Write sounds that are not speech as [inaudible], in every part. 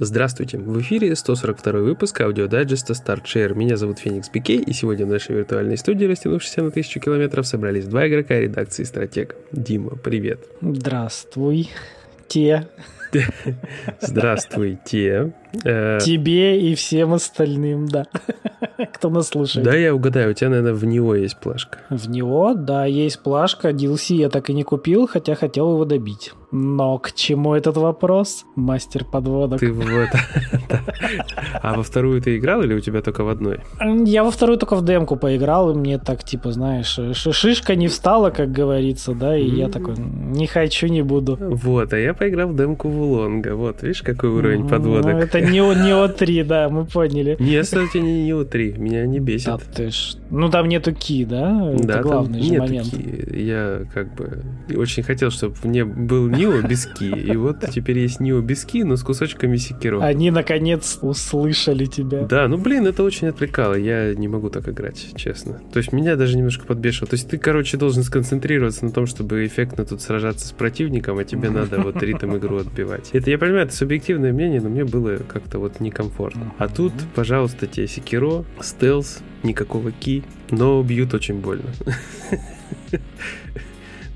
Здравствуйте, в эфире 142 выпуск аудиодайджеста Start + Share. Меня зовут Феникс Пикей, и сегодня в нашей виртуальной студии, растянувшейся на тысячу километров, собрались два игрока редакции «Stratege». Дима, привет. Здравствуй. Те. [laughs] Здравствуйте. Э, Тебе и всем остальным, да. [laughs] Кто нас слушает. Да, я угадаю, у тебя, наверное, в Nioh есть плашка. В Nioh, да, есть плашка. DLC я так и не купил, хотя хотел его добить. Но к чему этот вопрос, мастер подводок? Ты вот... [laughs] А во вторую ты играл или у тебя только в одной? Я во вторую только в демку поиграл, и мне так, типа, знаешь, шишка не встала, как говорится, да, и я такой, не хочу, не буду. Вот, а я поиграл в демку в Улонга. Вот, видишь, какой уровень подводок. Ну, это не, не О3, да, мы поняли. Нет, кстати, не, не О3, меня не бесит. Да, ты ж... Ну, там нету ки, да? Это да, главный же момент. Ки. Я как бы очень хотел, чтобы мне был Нио без ки, и вот теперь есть Нио без ки, но с кусочками секиро. Они, наконец, услышали тебя. Да, ну, блин, это очень отвлекало, я не могу так играть, честно. То есть меня даже немножко подбешивало. То есть ты, короче, должен сконцентрироваться на том, чтобы эффектно тут сражаться с противником, а тебе надо вот ритм игру отбивать. Это, я понимаю, это субъективное мнение, но мне было как-то вот некомфортно. А тут, пожалуйста, тебе секиро, стелс, никакого ки, но бьют очень больно.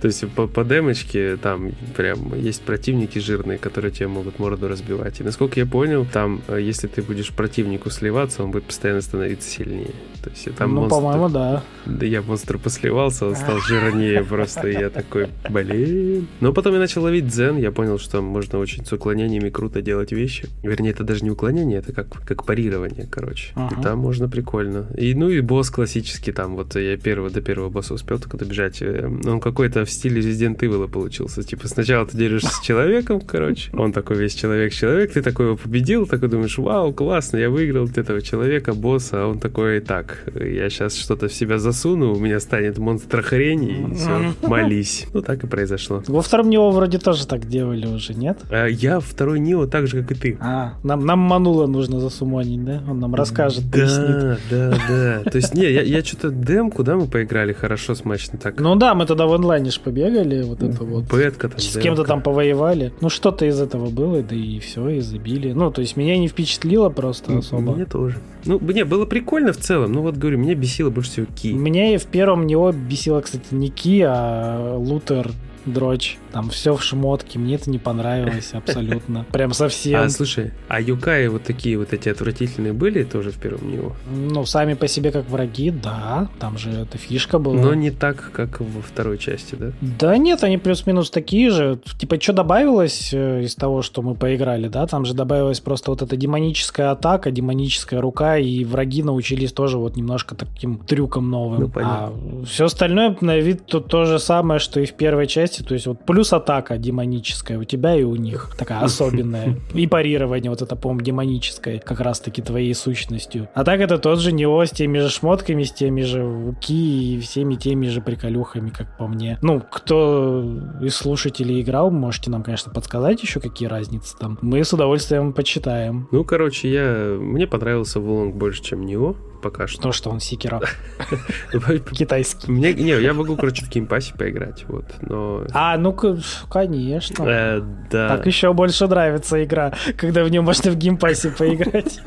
То есть по, по демочке там прям есть противники жирные, которые тебе могут морду разбивать. И насколько я понял, там, э, если ты будешь противнику сливаться, он будет постоянно становиться сильнее. То есть там ну, монстр... по-моему, да. Да я монстру посливался, он стал жирнее [laughs] просто, и я такой, блин. Но потом я начал ловить дзен, я понял, что можно очень с уклонениями круто делать вещи. Вернее, это даже не уклонение, это как, как парирование, короче. Ага. И там можно прикольно. И, ну и босс классический там, вот я первого до первого босса успел только добежать. Э, он какой-то стиле Resident Evil получился. Типа сначала ты дерешься с человеком, короче, он такой весь человек-человек, ты такой его победил, такой думаешь, вау, классно, я выиграл от этого человека, босса, а он такой, так, я сейчас что-то в себя засуну, у меня станет монстр хрени, и все, молись. Ну, так и произошло. Во втором Нио вроде тоже так делали уже, нет? А, я второй Нио так же, как и ты. А, нам, нам Манула нужно засумонить, да? Он нам расскажет, да, пояснит. Да, да, То есть, не, я, я что-то демку, да, мы поиграли хорошо, смачно так. Ну да, мы тогда в онлайне ж побегали бегали, вот это вот. Бетка там. С кем-то там повоевали. Ну, что-то из этого было, да и все, и забили. Ну, то есть меня не впечатлило просто особо. Мне тоже. Ну, не, было прикольно в целом, ну вот говорю, меня бесило больше всего Ки. Меня и в первом него бесило, кстати, не Ки, а Лутер дрочь. Там все в шмотке, мне это не понравилось [laughs] абсолютно. Прям совсем. А слушай, а Юкаи вот такие вот эти отвратительные были тоже в первом него? Ну, сами по себе как враги, да. Там же эта фишка была. Но не так, как во второй части, да? Да нет, они плюс-минус такие же. Типа, что добавилось э, из того, что мы поиграли, да? Там же добавилась просто вот эта демоническая атака, демоническая рука, и враги научились тоже вот немножко таким трюком новым. Ну, понятно. а все остальное на вид то, то же самое, что и в первой части части, то есть вот плюс атака демоническая у тебя и у них, такая [laughs] особенная. И парирование вот это, по-моему, демоническое, как раз-таки твоей сущностью. А так это тот же Нео с теми же шмотками, с теми же ки и всеми теми же приколюхами, как по мне. Ну, кто из слушателей играл, можете нам, конечно, подсказать еще, какие разницы там. Мы с удовольствием почитаем. Ну, короче, я... Мне понравился Вулонг больше, чем Нео пока что. То, что он Sekiro [laughs] китайский. Мне, не, я могу, короче, в Game Pass е поиграть, вот, но... А, ну, конечно. Э, да. Так еще больше нравится игра, когда в нее можно в Game Pass е поиграть.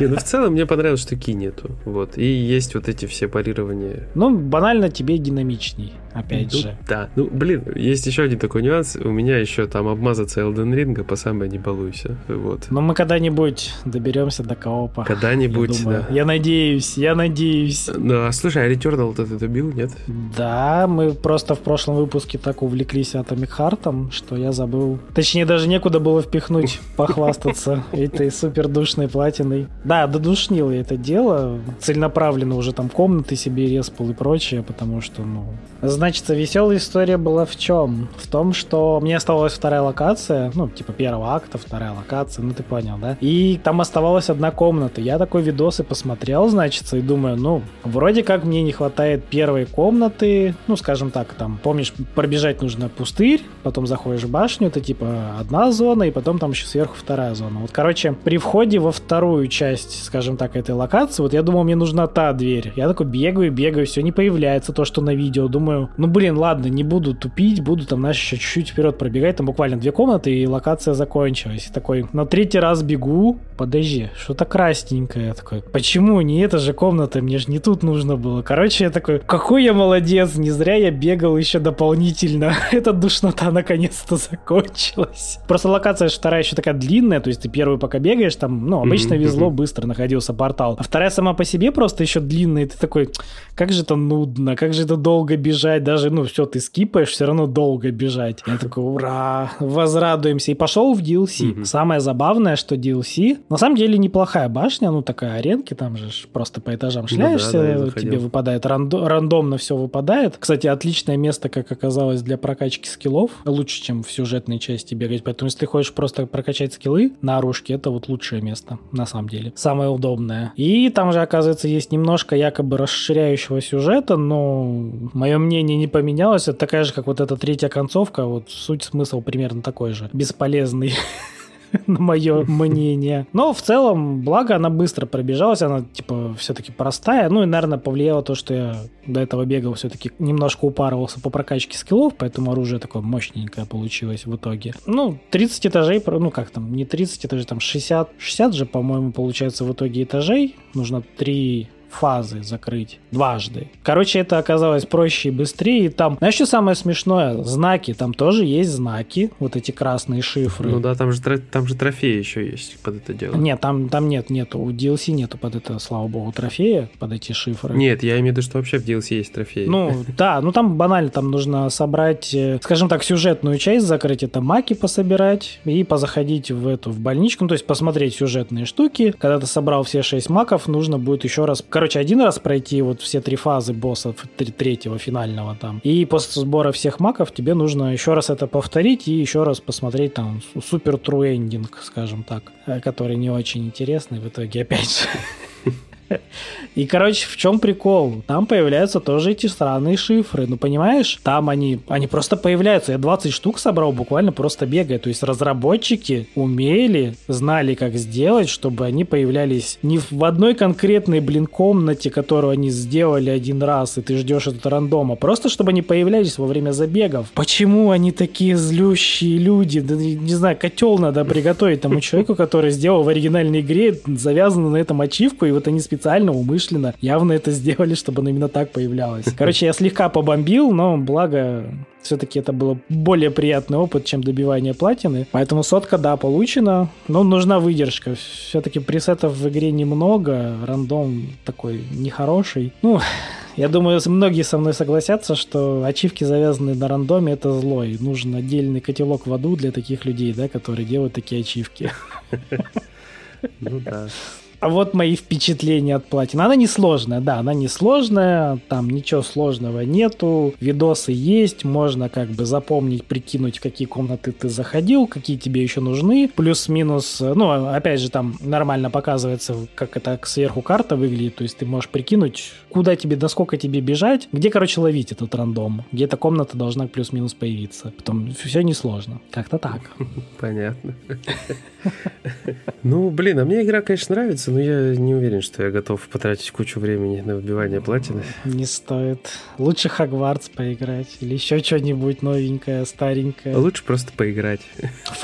Не, ну, в целом мне понравилось, что ки нету, вот, и есть вот эти все парирования. Ну, банально тебе динамичней опять ну, же. Да. Ну, блин, есть еще один такой нюанс. У меня еще там обмазаться Elden Ring по самое не балуйся. Вот. Но мы когда-нибудь доберемся до коопа. Когда-нибудь, я да. Я надеюсь, я надеюсь. Ну, а слушай, а Returnal ты добил, нет? Да, мы просто в прошлом выпуске так увлеклись Atomic Heart, что я забыл. Точнее, даже некуда было впихнуть, похвастаться [laughs] этой супер душной платиной. Да, додушнил я это дело. Целенаправленно уже там комнаты себе респал и прочее, потому что, ну, Значит, веселая история была в чем? В том, что мне оставалась вторая локация, ну, типа первого акта, вторая локация, ну ты понял, да? И там оставалась одна комната. Я такой видос и посмотрел, значит, и думаю, ну, вроде как мне не хватает первой комнаты, ну, скажем так, там, помнишь, пробежать нужно пустырь, потом заходишь в башню, это типа одна зона, и потом там еще сверху вторая зона. Вот, короче, при входе во, вторую часть, скажем так, этой локации. Вот я думал, мне нужна та дверь. Я такой бегаю, бегаю, все не появляется то, что на видео. Думаю, ну блин, ладно, не буду тупить, буду там, знаешь, еще чуть-чуть вперед пробегать. Там буквально две комнаты, и локация закончилась. И такой, на третий раз бегу, подожди, что-то красненькое. Я такой, почему? Не эта же комната, мне же не тут нужно было. Короче, я такой, какой я молодец, не зря я бегал еще дополнительно. [laughs] Эта душнота наконец-то закончилась. Просто локация вторая еще такая длинная, то есть ты первую пока бегаешь, там, ну, обычно mm-hmm. везло, быстро находился портал. А вторая сама по себе просто еще длинная, и ты такой, как же это нудно, как же это долго бежать, даже, ну, все, ты скипаешь, все равно долго бежать. Я такой, ура, возрадуемся. И пошел в DLC. Mm-hmm. Самое забавное, что DLC, на самом деле неплохая башня, ну, такая аренки, там же просто по этажам шляешься, ну, да, да, тебе выпадает рандо- рандомно все выпадает. Кстати, отличное место, как оказалось, для прокачки скиллов. Лучше, чем в сюжетной части бегать. Поэтому, если ты хочешь просто прокачать скиллы на оружке, это вот лучшее место, на самом деле. Самое удобное. И там же, оказывается, есть немножко якобы расширяющего сюжета, но мое мнение не поменялось. Это такая же, как вот эта третья концовка. Вот суть, смысл примерно такой же. Бесполезный [laughs] [laughs] на мое [laughs] мнение. Но в целом, благо, она быстро пробежалась, она, типа, все-таки простая. Ну и, наверное, повлияло то, что я до этого бегал все-таки немножко упарывался по прокачке скиллов, поэтому оружие такое мощненькое получилось в итоге. Ну, 30 этажей, ну как там, не 30 этажей, там 60, 60 же, по-моему, получается в итоге этажей. Нужно 3 фазы закрыть дважды. Короче, это оказалось проще и быстрее. И там, знаешь, что самое смешное? Знаки, там тоже есть знаки, вот эти красные шифры. Ну да, там же, там же трофеи еще есть под это дело. Нет, там, там нет, нету, у DLC нету под это, слава богу, трофея, под эти шифры. Нет, я имею в виду, что вообще в DLC есть трофеи. Ну, [laughs] да, ну там банально, там нужно собрать, э, скажем так, сюжетную часть закрыть, это маки пособирать и позаходить в эту, в больничку, ну, то есть посмотреть сюжетные штуки. Когда ты собрал все шесть маков, нужно будет еще раз короче, один раз пройти вот все три фазы босса третьего финального там. И после сбора всех маков тебе нужно еще раз это повторить и еще раз посмотреть там супер true ending, скажем так, э, который не очень интересный в итоге опять же. [laughs] И, короче, в чем прикол? Там появляются тоже эти странные шифры. Ну, понимаешь? Там они, они просто появляются. Я 20 штук собрал буквально просто бегая. То есть разработчики умели, знали, как сделать, чтобы они появлялись не в одной конкретной, блин, комнате, которую они сделали один раз, и ты ждешь этот рандом, а просто чтобы они появлялись во время забегов. Почему они такие злющие люди? Да, не знаю, котел надо приготовить тому человеку, который сделал в оригинальной игре, завязанную на этом ачивку, и вот они специально специально, умышленно, явно это сделали, чтобы оно именно так появлялось. Короче, я слегка побомбил, но благо все-таки это был более приятный опыт, чем добивание платины. Поэтому сотка, да, получена. Но нужна выдержка. Все-таки пресетов в игре немного. Рандом такой нехороший. Ну, я думаю, многие со мной согласятся, что ачивки, завязанные на рандоме, это зло. И нужен отдельный котелок в аду для таких людей, да, которые делают такие ачивки. [laughs] Ну да. А вот мои впечатления от платины. Она несложная, да, она несложная, там ничего сложного нету, видосы есть, можно как бы запомнить, прикинуть, в какие комнаты ты заходил, какие тебе еще нужны, плюс-минус, ну, опять же, там нормально показывается, как это сверху карта выглядит, то есть ты можешь прикинуть, куда тебе, насколько тебе бежать, где, короче, ловить этот рандом, где эта комната должна плюс-минус появиться. Потом все несложно. Как-то так. Понятно. [laughs] Ну, блин, а мне игра, конечно, нравится, но я не уверен, что я готов потратить кучу времени на выбивание платины. Не стоит. Лучше Хагвартс поиграть или еще что-нибудь новенькое, старенькое. Лучше просто поиграть.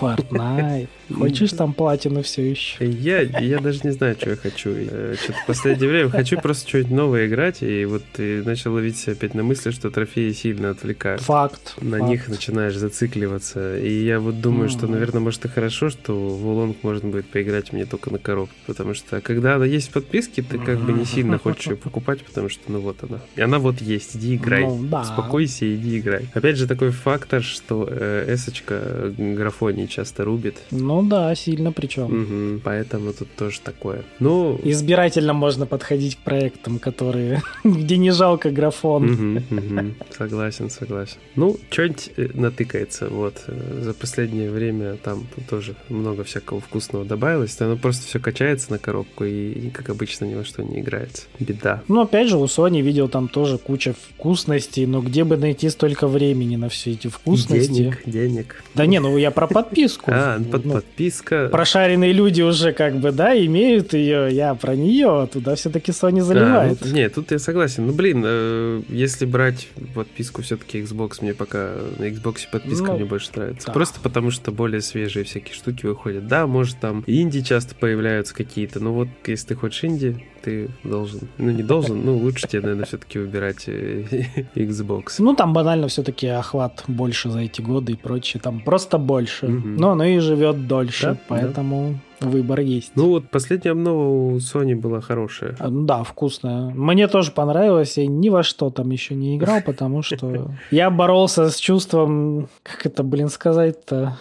Fortnite. Хочешь там платину все еще? Я, я даже не знаю, что я хочу. Э, что-то в последнее время хочу просто что-нибудь новое играть, и вот ты начал ловить себя опять на мысли, что трофеи сильно отвлекают. Факт. На факт. них начинаешь зацикливаться. И я вот думаю, mm-hmm. что, наверное, может и хорошо, что в Улонг можно будет поиграть мне только на коробке, потому что когда она есть в подписке, ты как бы не сильно хочешь ее покупать, потому что, ну вот она. И она вот есть, иди играй. Ну, да. Успокойся, иди играй. Опять же, такой фактор, что э, эсочка графонии часто рубит. Ну, да, сильно причем. Угу, поэтому тут тоже такое. Ну... Избирательно можно подходить к проектам, которые... [laughs] где не жалко графон. Угу, угу. Согласен, согласен. Ну, что-нибудь э, натыкается. Вот. Э, за последнее время там тоже много всякого вкусного добавилось. Оно просто все качается на коробке коробку и, как обычно, ни во что не играется. Беда. Ну, опять же, у Sony видел там тоже куча вкусностей, но где бы найти столько времени на все эти вкусности? И денег, денег. Да не, ну я про подписку. [laughs] А, под, ну, подписка. Прошаренные люди уже как бы, да, имеют ее, я про нее, туда все-таки Sony заливает. А, ну, не, тут я согласен. Ну, блин, э, если брать подписку все-таки Xbox, мне пока на Xbox подписка ну, мне больше нравится. Просто потому, что более свежие всякие штуки выходят. Да, может там инди часто появляются какие-то, но вот если ты хочешь инди, ты должен, ну не должен, ну лучше тебе, наверное, все-таки выбирать э, [laughs] Xbox. Ну там банально все-таки охват больше за эти годы и прочее, там просто больше. Угу. Но оно и живет дольше, да, поэтому да. выбор есть. Ну вот последняя обнова у Sony была хорошая. А, да, вкусная. Мне тоже понравилось, я ни во что там еще не играл, [laughs] потому что я боролся с чувством, как это, блин, сказать-то,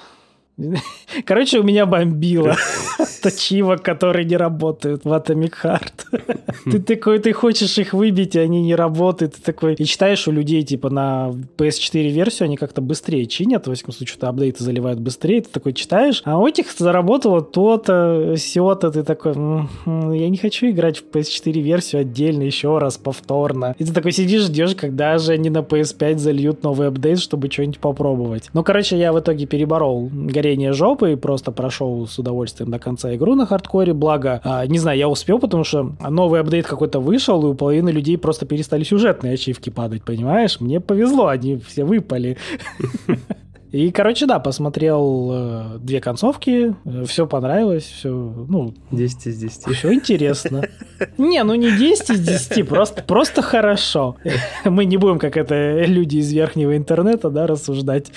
[laughs] Короче, у меня бомбило [laughs] точивок, которые не работают в Atomic Heart. [laughs] ты такой, ты хочешь их выбить, и они не работают. Ты такой, и читаешь у людей, типа, на PS4 версию, они как-то быстрее чинят, в всяком случае, что апдейты заливают быстрее. Ты такой читаешь, а у этих заработало то-то, все-то. Ты такой, я не хочу играть в PS4 версию отдельно, еще раз, повторно. И ты такой сидишь, ждешь, когда же они на PS5 зальют новый апдейт, чтобы что-нибудь попробовать. Ну, короче, я в итоге переборол горение жопы и просто прошел с удовольствием до конца игру на хардкоре. Благо, а, не знаю, я успел, потому что новый апдейт какой-то вышел, и у половины людей просто перестали сюжетные ачивки падать, понимаешь? Мне повезло, они все выпали. [laughs] И, короче, да, посмотрел э, две концовки, э, все понравилось, все, ну... 10 из 10. Все интересно. Не, ну не 10 из 10, просто, просто хорошо. Мы не будем, как это люди из верхнего интернета, да, рассуждать.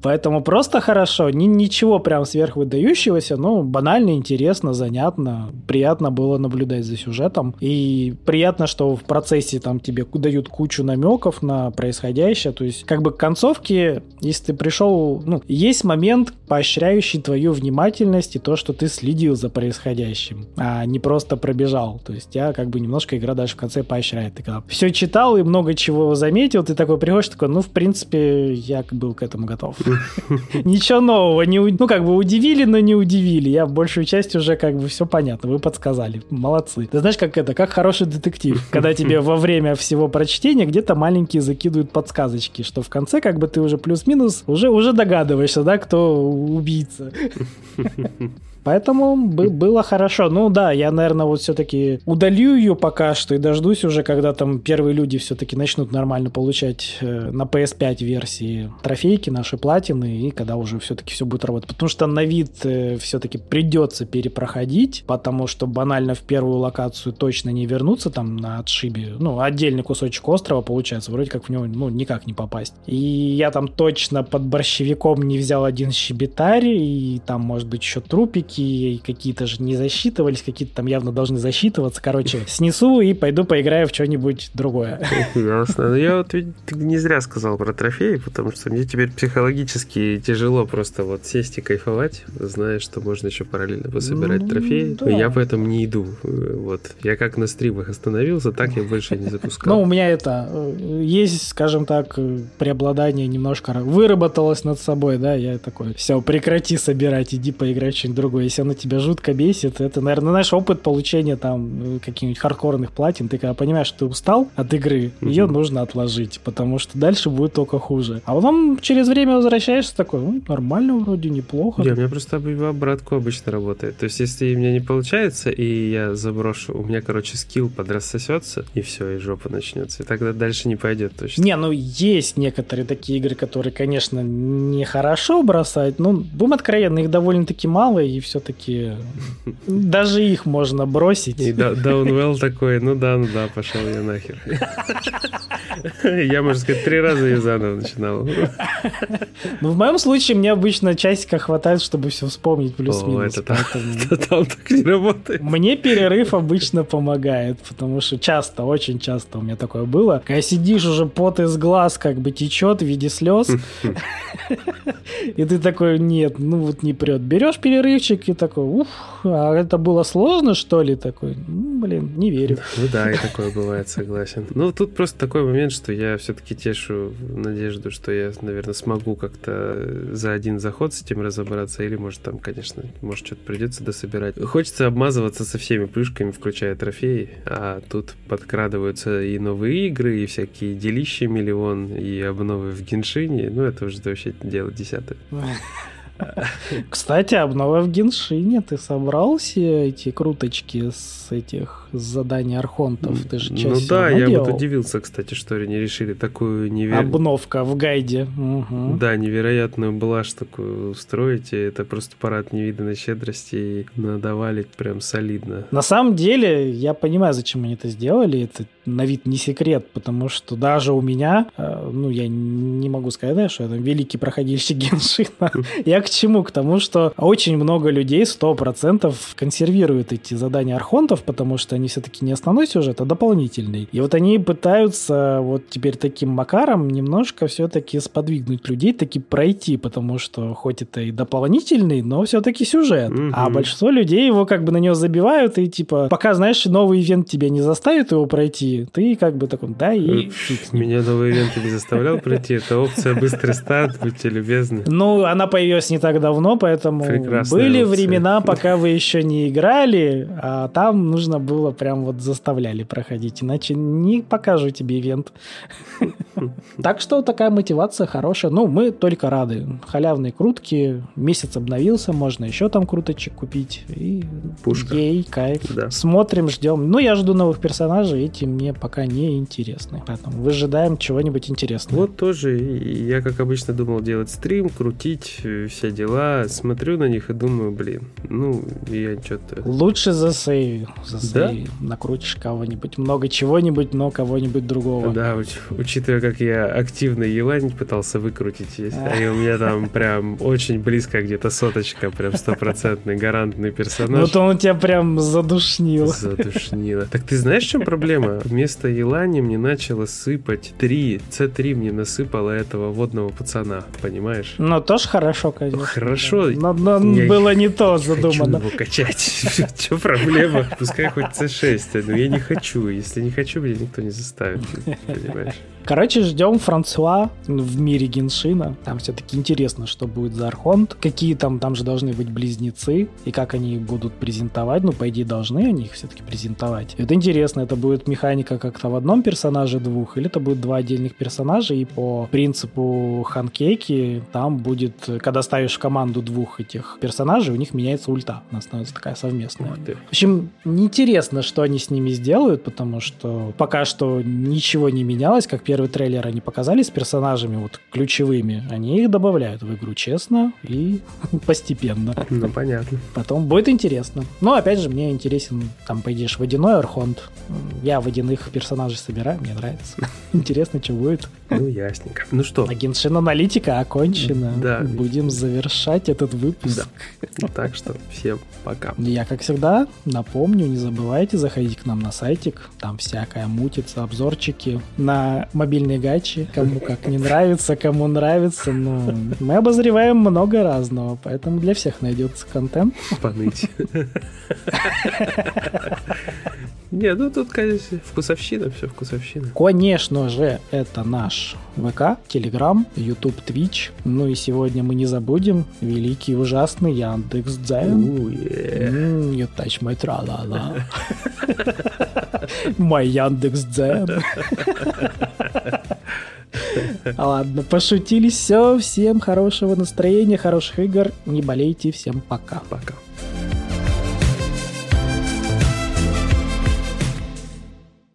Поэтому просто хорошо. Ни, ничего прям сверхвыдающегося, но банально, интересно, занятно. Приятно было наблюдать за сюжетом. И приятно, что в процессе там тебе дают кучу намеков на происходящее. То есть, как бы концовки все-таки, если ты пришел, ну, есть момент, поощряющий твою внимательность и то, что ты следил за происходящим, а не просто пробежал. То есть я как бы немножко игра даже в конце поощряет. Ты когда все читал и много чего заметил, ты такой приходишь, такой, ну, в принципе, я был к этому готов. [laughs] Ничего нового. Не, ну, как бы удивили, но не удивили. Я большую часть уже как бы все понятно. Вы подсказали. Молодцы. Ты знаешь, как это, как хороший детектив. Когда тебе [laughs] во время всего прочтения где-то маленькие закидывают подсказочки, что в конце как бы ты уже плюс-минус, уже, уже догадываешься, да, кто убийца. [laughs] Поэтому было хорошо. Ну да, я, наверное, вот все-таки удалю ее пока что и дождусь уже, когда там первые люди все-таки начнут нормально получать э, на PS5 версии трофейки, наши платины, и когда уже все-таки все будет работать. Потому что на вид э, все-таки придется перепроходить, потому что банально в первую локацию точно не вернуться там на отшибе. Ну, отдельный кусочек острова получается, вроде как в него ну, никак не попасть. И я там точно под борщевиком не взял один щебетарь, и там, может быть, еще трупики, ошибки какие-то же не засчитывались, какие-то там явно должны засчитываться. Короче, снесу и пойду поиграю в что-нибудь другое. Ясно. Но ну, я вот не зря сказал про трофеи, потому что мне теперь психологически тяжело просто вот сесть и кайфовать, зная, что можно еще параллельно пособирать ну, трофеи. Да. Я поэтому не иду. Вот. Я как на стримах остановился, так я больше не запускал. Ну, у меня это... Э, есть, скажем так, преобладание немножко выработалось над собой, да, я такой, все, прекрати собирать, иди поиграть в что-нибудь другое если она тебя жутко бесит, это, наверное, знаешь, опыт получения там каких-нибудь хардкорных платин, ты когда понимаешь, что ты устал от игры, угу. ее нужно отложить, потому что дальше будет только хуже. А потом через время возвращаешься такой, ну, нормально вроде, неплохо. Не, у меня просто обратку обычно работает. То есть, если у меня не получается, и я заброшу, у меня, короче, скилл подрассосется, и все, и жопа начнется. И тогда дальше не пойдет точно. Не, ну есть некоторые такие игры, которые, конечно, нехорошо бросать, но будем откровенны, их довольно-таки мало, и все все-таки даже их можно бросить. И Даунвелл такой, ну да, ну да, пошел я нахер. Я, можно сказать, три раза ее заново начинал. Ну, в моем случае мне обычно часика хватает, чтобы все вспомнить плюс-минус. [laughs] это там так не работает. Мне перерыв обычно помогает, потому что часто, очень часто у меня такое было. Когда сидишь, уже пот из глаз как бы течет в виде слез, [laughs] и ты такой, нет, ну вот не прет. Берешь перерывчик, и такой, ух, а это было сложно, что ли, такой? Ну, блин, не верю. Ну да, и такое бывает, согласен. Ну, тут просто такой момент, что я все-таки тешу надежду, что я, наверное, смогу как-то за один заход с этим разобраться, или, может, там, конечно, может, что-то придется дособирать. Хочется обмазываться со всеми плюшками, включая трофеи, а тут подкрадываются и новые игры, и всякие делища миллион, и обновы в Геншине, ну, это уже вообще дело десятое. [laughs] [laughs] Кстати, обнова в Геншине. Ты собрал все эти круточки с этих заданий архонтов? Ты же Ну да, я делал? вот удивился, кстати, что они решили такую невероятную... Обновка в гайде. Угу. Да, невероятную блажь такую устроить. И это просто парад невиданной щедрости. И надавали прям солидно. На самом деле, я понимаю, зачем они это сделали. Это на вид не секрет, потому что даже у меня, э, ну, я не могу сказать, да, что я там великий проходильщик [laughs] Геншина. [laughs] Я к чему? К тому, что очень много людей, 100% консервируют эти задания архонтов, потому что они все-таки не основной сюжет, а дополнительный. И вот они пытаются вот теперь таким макаром немножко все-таки сподвигнуть людей, таки пройти, потому что хоть это и дополнительный, но все-таки сюжет. Mm-hmm. А большинство людей его как бы на него забивают, и типа, пока, знаешь, новый ивент тебя не заставит его пройти, ты как бы такой, да, и Меня новый ивент не заставлял пройти, это опция быстрый старт, будьте любезны. Ну, она появилась не так давно, поэтому Прекрасная были опция. времена, [laughs] пока вы еще не играли, а там нужно было прям вот заставляли проходить, иначе не покажу тебе ивент. [laughs] Так что такая мотивация хорошая. Ну, мы только рады. Халявные крутки, месяц обновился, можно еще там круточек купить. И Пушка. Ей, кайф. Да. Смотрим, ждем. Ну, я жду новых персонажей, эти мне пока не интересны. Поэтому выжидаем чего-нибудь интересного. Вот тоже я, как обычно, думал делать стрим, крутить э, все дела. Смотрю на них и думаю, блин, ну, я что-то... Лучше засейв. Засейв. Да? Накрутишь кого-нибудь. Много чего-нибудь, но кого-нибудь другого. Да, уч- учитывая, как я активно елань пытался выкрутить, а. и у меня там [laughs] прям очень близко где-то соточка, прям стопроцентный гарантный персонаж. Вот он у тебя прям задушнил. Задушнило. Так ты знаешь, в чем проблема? Вместо елани мне начало сыпать 3, C3 мне насыпало этого водного пацана, понимаешь? Ну, тоже хорошо, конечно. Хорошо. Но, но было не то задумано. Хочу его качать. [laughs] Что проблема? Пускай хоть C6, но я не хочу. Если не хочу, меня никто не заставит, понимаешь? Короче, ждем Франсуа в мире Геншина. Там все-таки интересно, что будет за Архонт. Какие там, там же должны быть близнецы, и как они будут презентовать. Ну, по идее, должны они их все-таки презентовать. Это интересно, это будет механика как-то в одном персонаже двух, или это будет два отдельных персонажа, и по принципу ханкейки там будет, когда ставишь в команду двух этих персонажей, у них меняется ульта. Она становится такая совместная. В общем, неинтересно, что они с ними сделают, потому что пока что ничего не менялось, как первый трейлер они показали с персонажами вот ключевыми, они их добавляют в игру честно и [laughs] постепенно. Ну, понятно. Потом будет интересно. Но, опять же, мне интересен, там, пойдешь водяной Архонт. Я водяных персонажей собираю, мне нравится. [laughs] Интересно, что будет. Ну, ясненько. Ну что? А Геншин аналитика окончена. Да. Будем завершать этот выпуск. Да. Так что всем пока. Я, как всегда, напомню, не забывайте заходить к нам на сайтик. Там всякая мутится, обзорчики на мобильные гачи, кому как не нравится, кому нравится, но мы обозреваем много разного, поэтому для всех найдется контент. Поныть. Не, ну тут, конечно, вкусовщина, все вкусовщина. Конечно же, это наш ВК, Телеграм, Ютуб, Твич. Ну и сегодня мы не забудем великий ужасный Яндекс Дзен. Mm, you touch my tra-la-la. [laughs] Мой Яндекс Дзен. [laughs] Ладно, пошутили. Все, всем хорошего настроения, хороших игр. Не болейте, всем пока. Пока.